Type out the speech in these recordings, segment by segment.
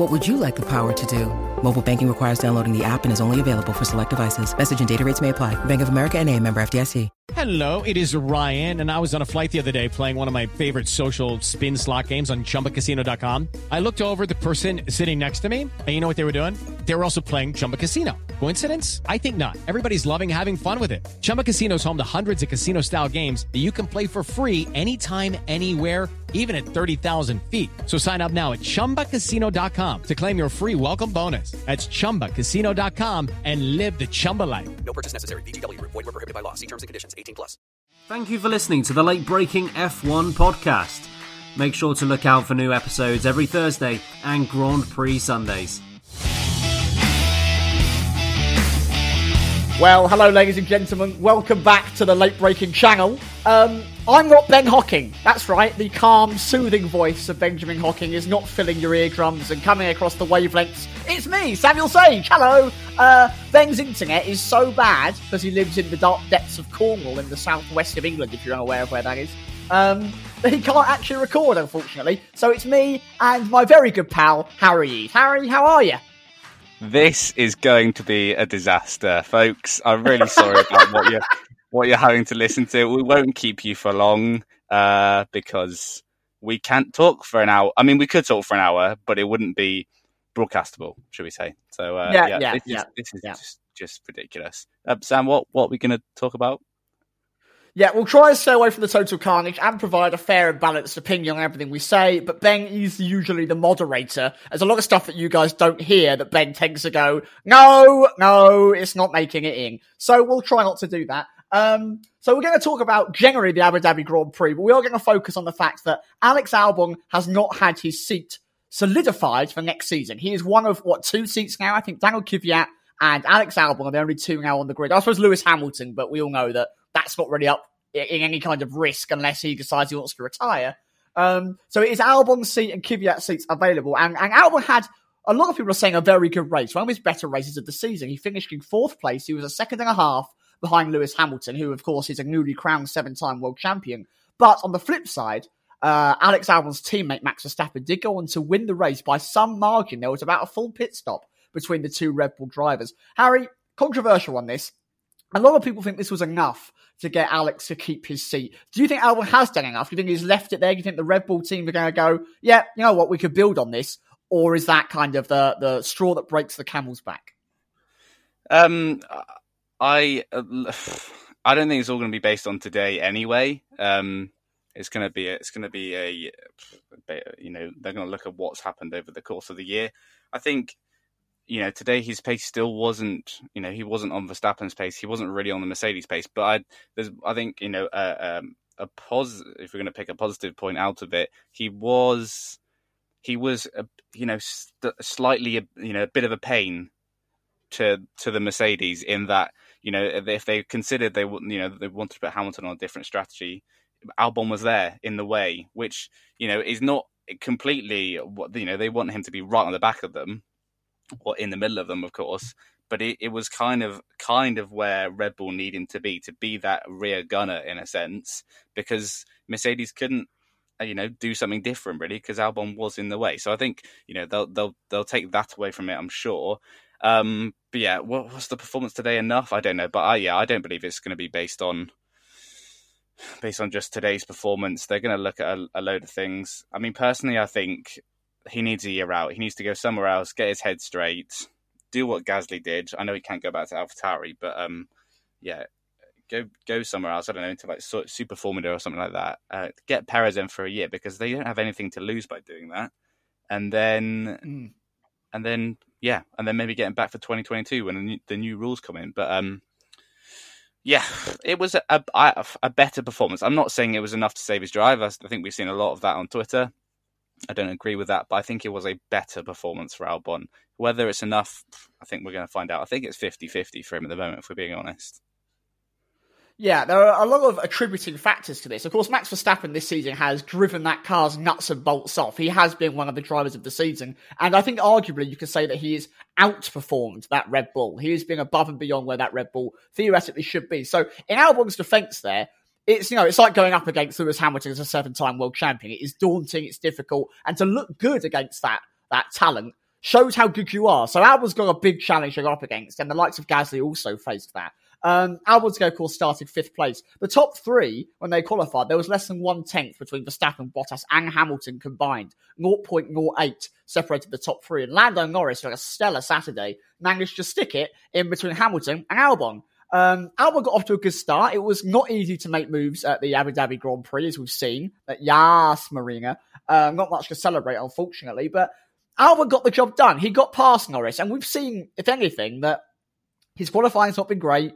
What would you like the power to do? Mobile banking requires downloading the app and is only available for select devices. Message and data rates may apply. Bank of America and a member FDIC. Hello, it is Ryan, and I was on a flight the other day playing one of my favorite social spin slot games on ChumbaCasino.com. I looked over the person sitting next to me, and you know what they were doing? They were also playing Chumba Casino. Coincidence? I think not. Everybody's loving having fun with it. Chumba Casino is home to hundreds of casino-style games that you can play for free anytime, anywhere even at 30,000 feet. So sign up now at ChumbaCasino.com to claim your free welcome bonus. That's ChumbaCasino.com and live the Chumba life. No purchase necessary. VGW. Void were prohibited by law. See terms and conditions. 18 plus. Thank you for listening to the late breaking F1 podcast. Make sure to look out for new episodes every Thursday and Grand Prix Sundays. Well, hello, ladies and gentlemen. Welcome back to the late breaking channel. Um, I'm not Ben Hocking. That's right. The calm, soothing voice of Benjamin Hocking is not filling your eardrums and coming across the wavelengths. It's me, Samuel Sage. Hello. Uh, Ben's internet is so bad because he lives in the dark depths of Cornwall in the southwest of England. If you're unaware of where that is, um, he can't actually record, unfortunately. So it's me and my very good pal Harry. Harry, how are you? This is going to be a disaster, folks. I'm really sorry about what you're what you're having to listen to. We won't keep you for long uh, because we can't talk for an hour. I mean, we could talk for an hour, but it wouldn't be broadcastable, should we say? So uh, Yeah, yeah, yeah, this, yeah, is, this is yeah. just just ridiculous. Uh, Sam, what what are we going to talk about? Yeah, we'll try and stay away from the total carnage and provide a fair and balanced opinion on everything we say, but Ben is usually the moderator. There's a lot of stuff that you guys don't hear that Ben tends to go, no, no, it's not making it in. So we'll try not to do that. Um, so we're going to talk about generally the Abu Dhabi Grand Prix, but we are going to focus on the fact that Alex Albon has not had his seat solidified for next season. He is one of, what, two seats now? I think Daniil Kvyat and Alex Albon are the only two now on the grid. I suppose Lewis Hamilton, but we all know that that's not really up in any kind of risk unless he decides he wants to retire. Um, so it is Albon's seat and Kvyat's seats available, and, and Albon had a lot of people are saying a very good race, one of his better races of the season. He finished in fourth place. He was a second and a half behind Lewis Hamilton, who of course is a newly crowned seven-time world champion. But on the flip side, uh, Alex Albon's teammate Max Verstappen did go on to win the race by some margin. There was about a full pit stop between the two Red Bull drivers. Harry, controversial on this. A lot of people think this was enough to get Alex to keep his seat. Do you think Albon has done enough? Do you think he's left it there? Do you think the Red Bull team are going to go, yeah, you know what, we could build on this? Or is that kind of the, the straw that breaks the camel's back? Um, I I don't think it's all going to be based on today anyway. Um, it's going to be a, it's going to be a you know they're going to look at what's happened over the course of the year. I think you know today his pace still wasn't you know he wasn't on Verstappen's pace. He wasn't really on the Mercedes pace. But I there's I think you know uh, um, a pos if we're going to pick a positive point out of it, he was he was a, you know st- slightly a, you know a bit of a pain to to the Mercedes in that you know if they considered they you know they wanted to put Hamilton on a different strategy, Albon was there in the way, which you know is not completely what you know they want him to be right on the back of them or in the middle of them, of course. But it, it was kind of kind of where Red Bull need him to be to be that rear gunner in a sense because Mercedes couldn't uh, you know do something different really because Albon was in the way. So I think you know they'll they'll they'll take that away from it. I'm sure. Um, but yeah, what was the performance today enough? I don't know, but I, yeah, I don't believe it's going to be based on based on just today's performance. They're going to look at a, a load of things. I mean, personally, I think he needs a year out. He needs to go somewhere else, get his head straight, do what Gasly did. I know he can't go back to AlphaTauri, but um, yeah, go go somewhere else. I don't know into like Super Formula or something like that. Uh, get Perez in for a year because they don't have anything to lose by doing that. And then, mm. and then, yeah, and then maybe getting back for 2022 when the new, the new rules come in. But um, yeah, it was a, a, a better performance. I'm not saying it was enough to save his drive. I think we've seen a lot of that on Twitter. I don't agree with that, but I think it was a better performance for Albon. Whether it's enough, I think we're going to find out. I think it's 50 50 for him at the moment, if we're being honest. Yeah, there are a lot of attributing factors to this. Of course, Max Verstappen this season has driven that car's nuts and bolts off. He has been one of the drivers of the season. And I think arguably you could say that he has outperformed that Red Bull. He has been above and beyond where that Red Bull theoretically should be. So in Albon's defense there, it's you know it's like going up against Lewis Hamilton as a seven-time world champion. It is daunting, it's difficult, and to look good against that that talent shows how good you are. So Albon's got a big challenge to go up against, and the likes of Gasly also faced that. Um, Albon's go course started fifth place. The top three, when they qualified, there was less than one tenth between Verstappen, Bottas, and Hamilton combined. 0.08 separated the top three. And Lando Norris, for a stellar Saturday, managed to stick it in between Hamilton and Albon. Um, Albon got off to a good start. It was not easy to make moves at the Abu Dhabi Grand Prix, as we've seen. At Yas Marina. Uh, not much to celebrate, unfortunately, but Albon got the job done. He got past Norris, and we've seen, if anything, that his qualifying's not been great.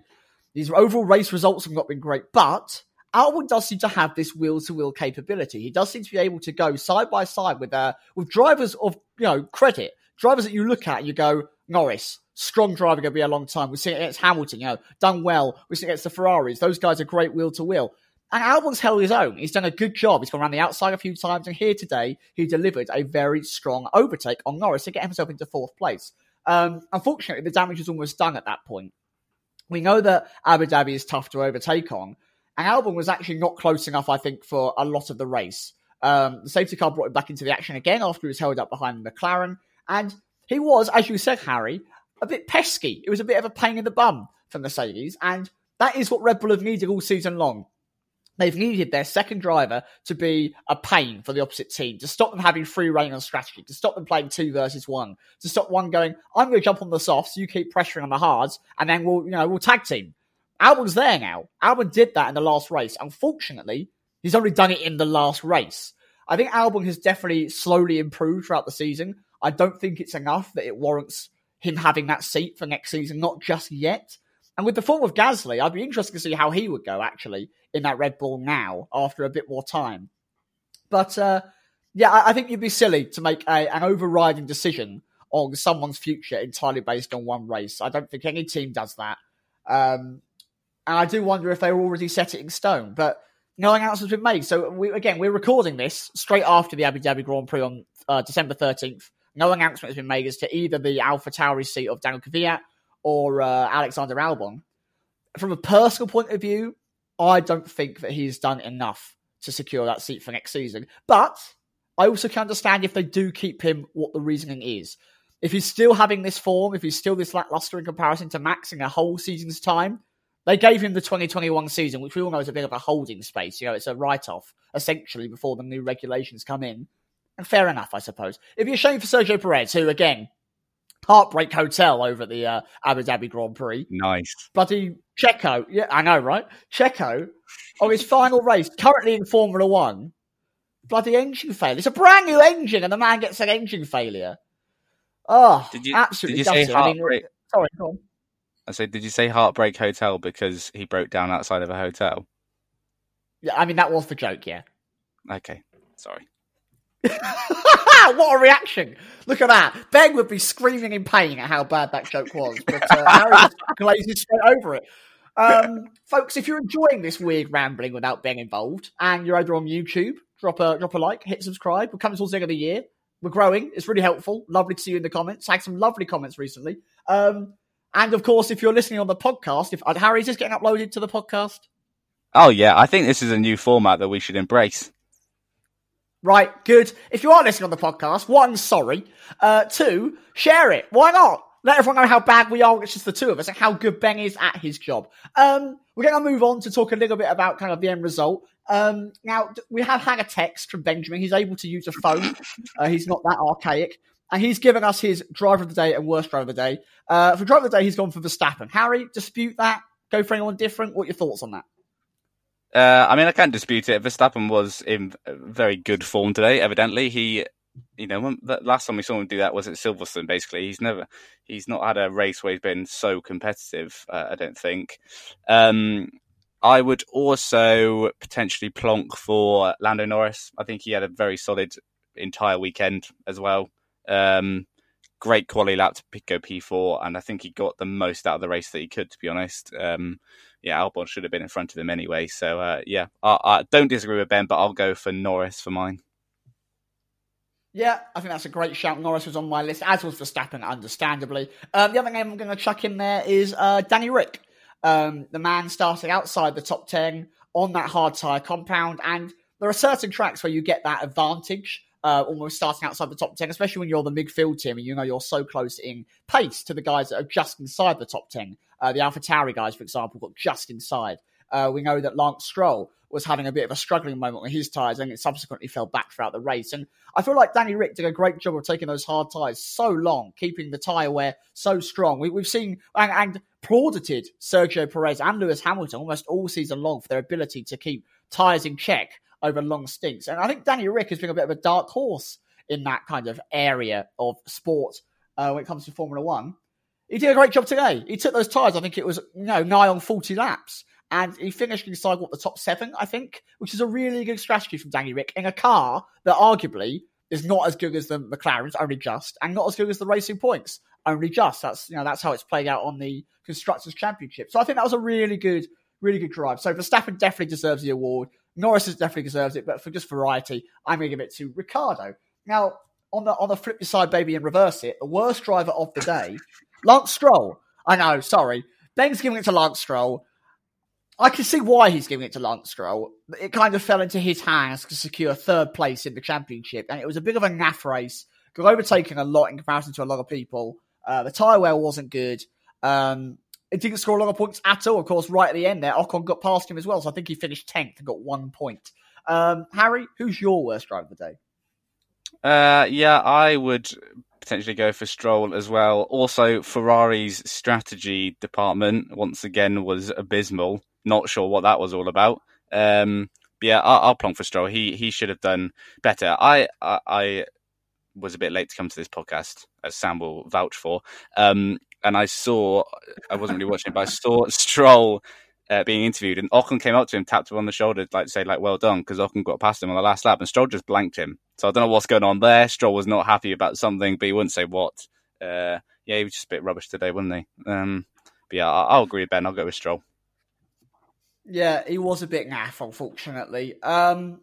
His overall race results have not been great, but Albon does seem to have this wheel to wheel capability. He does seem to be able to go side by side with uh, with drivers of you know credit, drivers that you look at and you go Norris, strong to be a long time. We've seen it against Hamilton, you know, done well. We've seen it against the Ferraris. Those guys are great wheel to wheel. And Albon's held his own. He's done a good job. He's gone around the outside a few times, and here today he delivered a very strong overtake on Norris to get himself into fourth place. Um, unfortunately, the damage was almost done at that point. We know that Abu Dhabi is tough to overtake on, and Albon was actually not close enough, I think, for a lot of the race. Um, the safety car brought him back into the action again after he was held up behind McLaren, and he was, as you said, Harry, a bit pesky. It was a bit of a pain in the bum for Mercedes, and that is what Red Bull have needed all season long. They've needed their second driver to be a pain for the opposite team, to stop them having free rein on strategy, to stop them playing two versus one, to stop one going, I'm going to jump on the softs, you keep pressuring on the hards, and then we'll, you know, we'll tag team. Albon's there now. Albon did that in the last race. Unfortunately, he's only done it in the last race. I think Albon has definitely slowly improved throughout the season. I don't think it's enough that it warrants him having that seat for next season, not just yet. And with the form of Gasly, I'd be interested to see how he would go actually in that Red Bull now after a bit more time. But uh, yeah, I, I, think you'd be silly to make a, an overriding decision on someone's future entirely based on one race. I don't think any team does that. Um, and I do wonder if they already set it in stone. But no announcement has been made. So we, again, we're recording this straight after the Abu Dhabi Grand Prix on uh, December 13th. No announcement has been made as to either the Alpha Tauri seat of Daniil Kvyat or uh, Alexander Albon. From a personal point of view, I don't think that he's done enough to secure that seat for next season. But I also can understand if they do keep him, what the reasoning is. If he's still having this form, if he's still this lackluster in comparison to Max in a whole season's time, they gave him the 2021 season, which we all know is a bit of a holding space. You know, it's a write off, essentially, before the new regulations come in. Fair enough, I suppose. It'd be a shame for Sergio Perez, who, again, Heartbreak Hotel over the uh, Abu Dhabi Grand Prix. Nice. Bloody Checo. Yeah, I know, right? Checo, on his final race, currently in Formula One, bloody engine failure. It's a brand new engine, and the man gets an engine failure. Oh, did you, absolutely. Did you say heartbreak? I mean, sorry, go on. I said, did you say Heartbreak Hotel because he broke down outside of a hotel? Yeah, I mean that was the joke. Yeah. Okay, sorry. what a reaction! Look at that. Ben would be screaming in pain at how bad that joke was, but uh, Harry just glazes straight over it. Um, folks, if you're enjoying this weird rambling without being involved, and you're over on YouTube, drop a drop a like, hit subscribe. We're coming towards the end of the year. We're growing. It's really helpful. Lovely to see you in the comments. I had some lovely comments recently. Um, and of course, if you're listening on the podcast, if uh, Harry's just getting uploaded to the podcast. Oh yeah, I think this is a new format that we should embrace. Right, good. If you are listening on the podcast, one, sorry. Uh, two, share it. Why not? Let everyone know how bad we are, it's just the two of us, and how good Ben is at his job. Um, we're going to move on to talk a little bit about kind of the end result. Um, now, we have had a text from Benjamin. He's able to use a phone. Uh, he's not that archaic. And he's given us his driver of the day and worst driver of the day. Uh, for driver of the day, he's gone for Verstappen. Harry, dispute that? Go for anyone different? What are your thoughts on that? Uh, I mean, I can't dispute it. Verstappen was in very good form today. Evidently, he, you know, when, the last time we saw him do that was at Silverstone. Basically, he's never, he's not had a race where he's been so competitive. Uh, I don't think. Um, I would also potentially plonk for Lando Norris. I think he had a very solid entire weekend as well. Um, great quality lap to go P4, and I think he got the most out of the race that he could, to be honest. Um, yeah, Albon should have been in front of him anyway. So, uh, yeah, I, I, don't disagree with Ben, but I'll go for Norris for mine. Yeah, I think that's a great shout. Norris was on my list, as was Verstappen, understandably. Um, the other name I'm going to chuck in there is uh, Danny Ric, um, the man starting outside the top 10 on that hard tyre compound. And there are certain tracks where you get that advantage uh, almost starting outside the top 10, especially when you're the midfield team and you know you're so close in pace to the guys that are just inside the top 10. Uh, the Alpha Tauri guys, for example, got just inside. Uh, we know that Lance Stroll was having a bit of a struggling moment with his tyres and it subsequently fell back throughout the race. And I feel like Danny Ric did a great job of taking those hard tyres so long, keeping the tyre wear so strong. We, have seen and, and plaudited Sergio Perez and Lewis Hamilton almost all season long for their ability to keep tyres in check over long stints. And I think Danny Ric has been a bit of a dark horse in that kind of area of sport uh, when it comes to Formula One. He did a great job today. He took those tyres, I think it was, you know, nigh on 40 laps. And he finished inside, what, the top seven, I think, which is a really good strategy from Danny Ric in a car that arguably is not as good as the McLaren's, only just, and not as good as the Racing Points, only just. That's, you know, that's how it's played out on the Constructors' Championship. So I think that was a really good, really good drive. So Verstappen definitely deserves the award. Norris has definitely deserves it, but for just variety, I'm going to give it to Ricciardo. Now, on the on the flip side, baby, and reverse it, the worst driver of the day, Lance Stroll. I know, sorry. Ben's giving it to Lance Stroll. I can see why he's giving it to Lance Stroll. It kind of fell into his hands to secure third place in the championship, and it was a bit of a naff race. Got overtaken a lot in comparison to a lot of people. Uh, the tyre wear wasn't good. Um, it didn't score a lot of points at all. Of course, right at the end there, Ocon got past him as well. So I think he finished 10th and got one point. Um, Harry, who's your worst driver of the day? Uh, yeah, I would potentially go for Stroll as well. Also, Ferrari's strategy department once again was abysmal. Not sure what that was all about. Um, yeah, I'll, I'll plonk for Stroll. He he should have done better. I, I, I was a bit late to come to this podcast, as Sam will vouch for. Um, and I saw, I wasn't really watching, but I saw Stroll uh, being interviewed, and Ocon came up to him, tapped him on the shoulder, like say, like, "Well done," because Ocon got past him on the last lap, and Stroll just blanked him. So I don't know what's going on there. Stroll was not happy about something, but he wouldn't say what. Uh, yeah, he was just a bit rubbish today, wasn't he? Um, but yeah, I'll, I'll agree with Ben. I'll go with Stroll. Yeah, he was a bit naff, unfortunately. Um,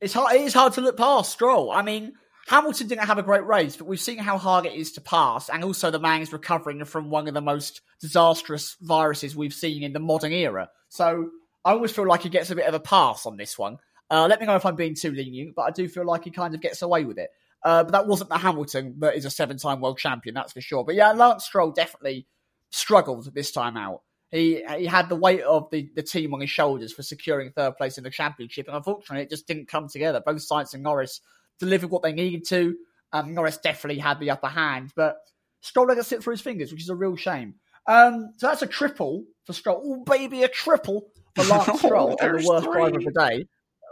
it's hard. It is hard to look past Stroll. I mean, Hamilton didn't have a great race, but we've seen how hard it is to pass, and also the man is recovering from one of the most disastrous viruses we've seen in the modern era. So I always feel like he gets a bit of a pass on this one. Uh, let me know if I'm being too lenient, but I do feel like he kind of gets away with it. Uh, but that wasn't the Hamilton that is a seven-time world champion, that's for sure. But yeah, Lance Stroll definitely struggled this time out. He he had the weight of the, the team on his shoulders for securing third place in the championship, and unfortunately, it just didn't come together. Both Sainz and Norris delivered what they needed to. Um, Norris definitely had the upper hand, but Stroll let it slip through his fingers, which is a real shame. Um, so that's a triple for Stroll. Oh, baby, a triple for Lance Stroll on the worst three. driver of the day.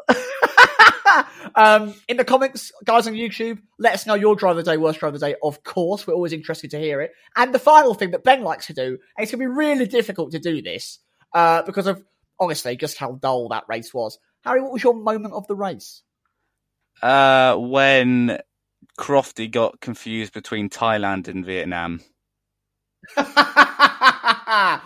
um, in the comments, guys on YouTube, let us know your driver of the day, worst driver of the day. Of course, we're always interested to hear it. And the final thing that Ben likes to do, and it's going to be really difficult to do this uh, because of, honestly, just how dull that race was. Harry, what was your moment of the race? Uh, when Crofty got confused between Thailand and Vietnam. yeah,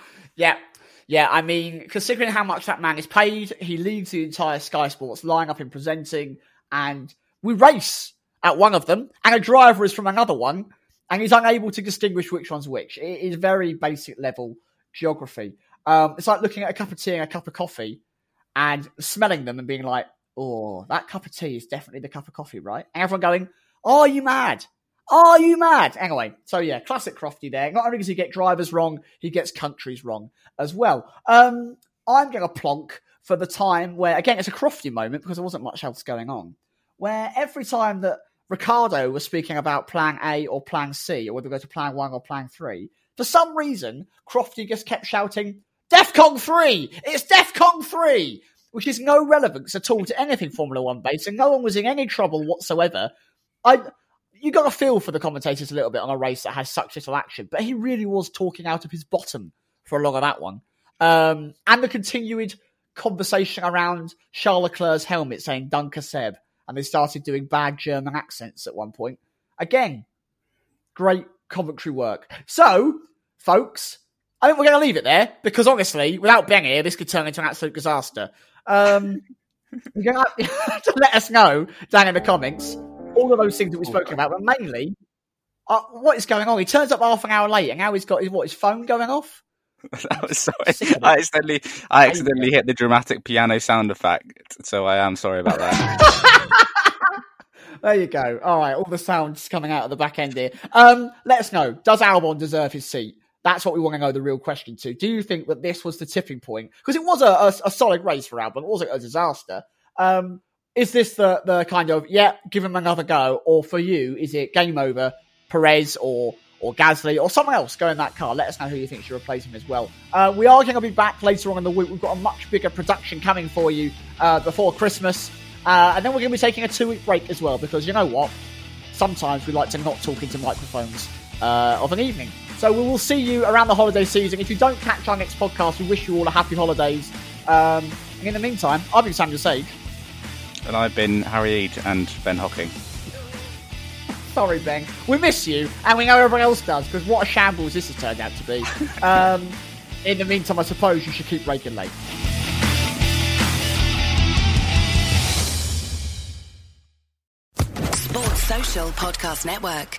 yeah. I mean, considering how much that man is paid, he leads the entire Sky Sports lineup in presenting, and we race at one of them, and a driver is from another one, and he's unable to distinguish which one's which. It is very basic level geography. Um, it's like looking at a cup of tea and a cup of coffee, and smelling them and being like, oh, that cup of tea is definitely the cup of coffee, right? And everyone going, are you mad? Are you mad? Anyway, so yeah, classic Crofty there. Not only does he get drivers wrong, he gets countries wrong as well. Um, I'm going to plonk for the time where, again, it's a Crofty moment because there wasn't much else going on, where every time that Ricciardo was speaking about plan A or plan C, or whether we go to plan one or plan three, For some reason, Crofty just kept shouting, DEFCON 3! It's DEFCON 3! Which is no relevance at all to anything Formula One based, and no one was in any trouble whatsoever. I, you got a feel for the commentators a little bit on a race that has such little action, but he really was talking out of his bottom for a lot of that one. Um, and the continued conversation around Charles Leclerc's helmet saying Danke Seb, and they started doing bad German accents at one point. Again, great commentary work. So, folks, I think we're going to leave it there because honestly, without Ben here, this could turn into an absolute disaster. Um, you're going to have to let us know down in the comments all of those things that we've spoken about, but mainly uh, what is going on. He turns up half an hour late, and now he's got his what his phone going off. that was sorry. I accidentally, I accidentally hit the dramatic piano sound effect, so I am sorry about that. there you go. All right, all the sounds coming out of the back end here. Um, let us know. Does Albon deserve his seat? That's what we want to know the real question to. Do you think that this was the tipping point? Because it was a, a, a, solid race for Albon. It wasn't a disaster. Um, is this the, the kind of, yeah, give him another go? Or for you, is it game over, Perez or or Gasly or someone else go in that car. Let us know who you think should replace him as well. Uh, we are going to be back later on in the week. We've got a much bigger production coming for you uh, before Christmas. Uh, and then we're going to be taking a two week break as well because you know what? Sometimes we like to not talk into microphones uh, of an evening. So we will see you around the holiday season. If you don't catch our next podcast, we wish you all a happy holidays. Um, and in the meantime, I've been Samuel Sage. And I've been Harry Eade and Ben Hocking. Sorry, Ben. We miss you, and we know everyone else does, because what a shambles this has turned out to be. um, in the meantime, I suppose you should keep raking late. Sports Social Podcast Network.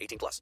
18 plus.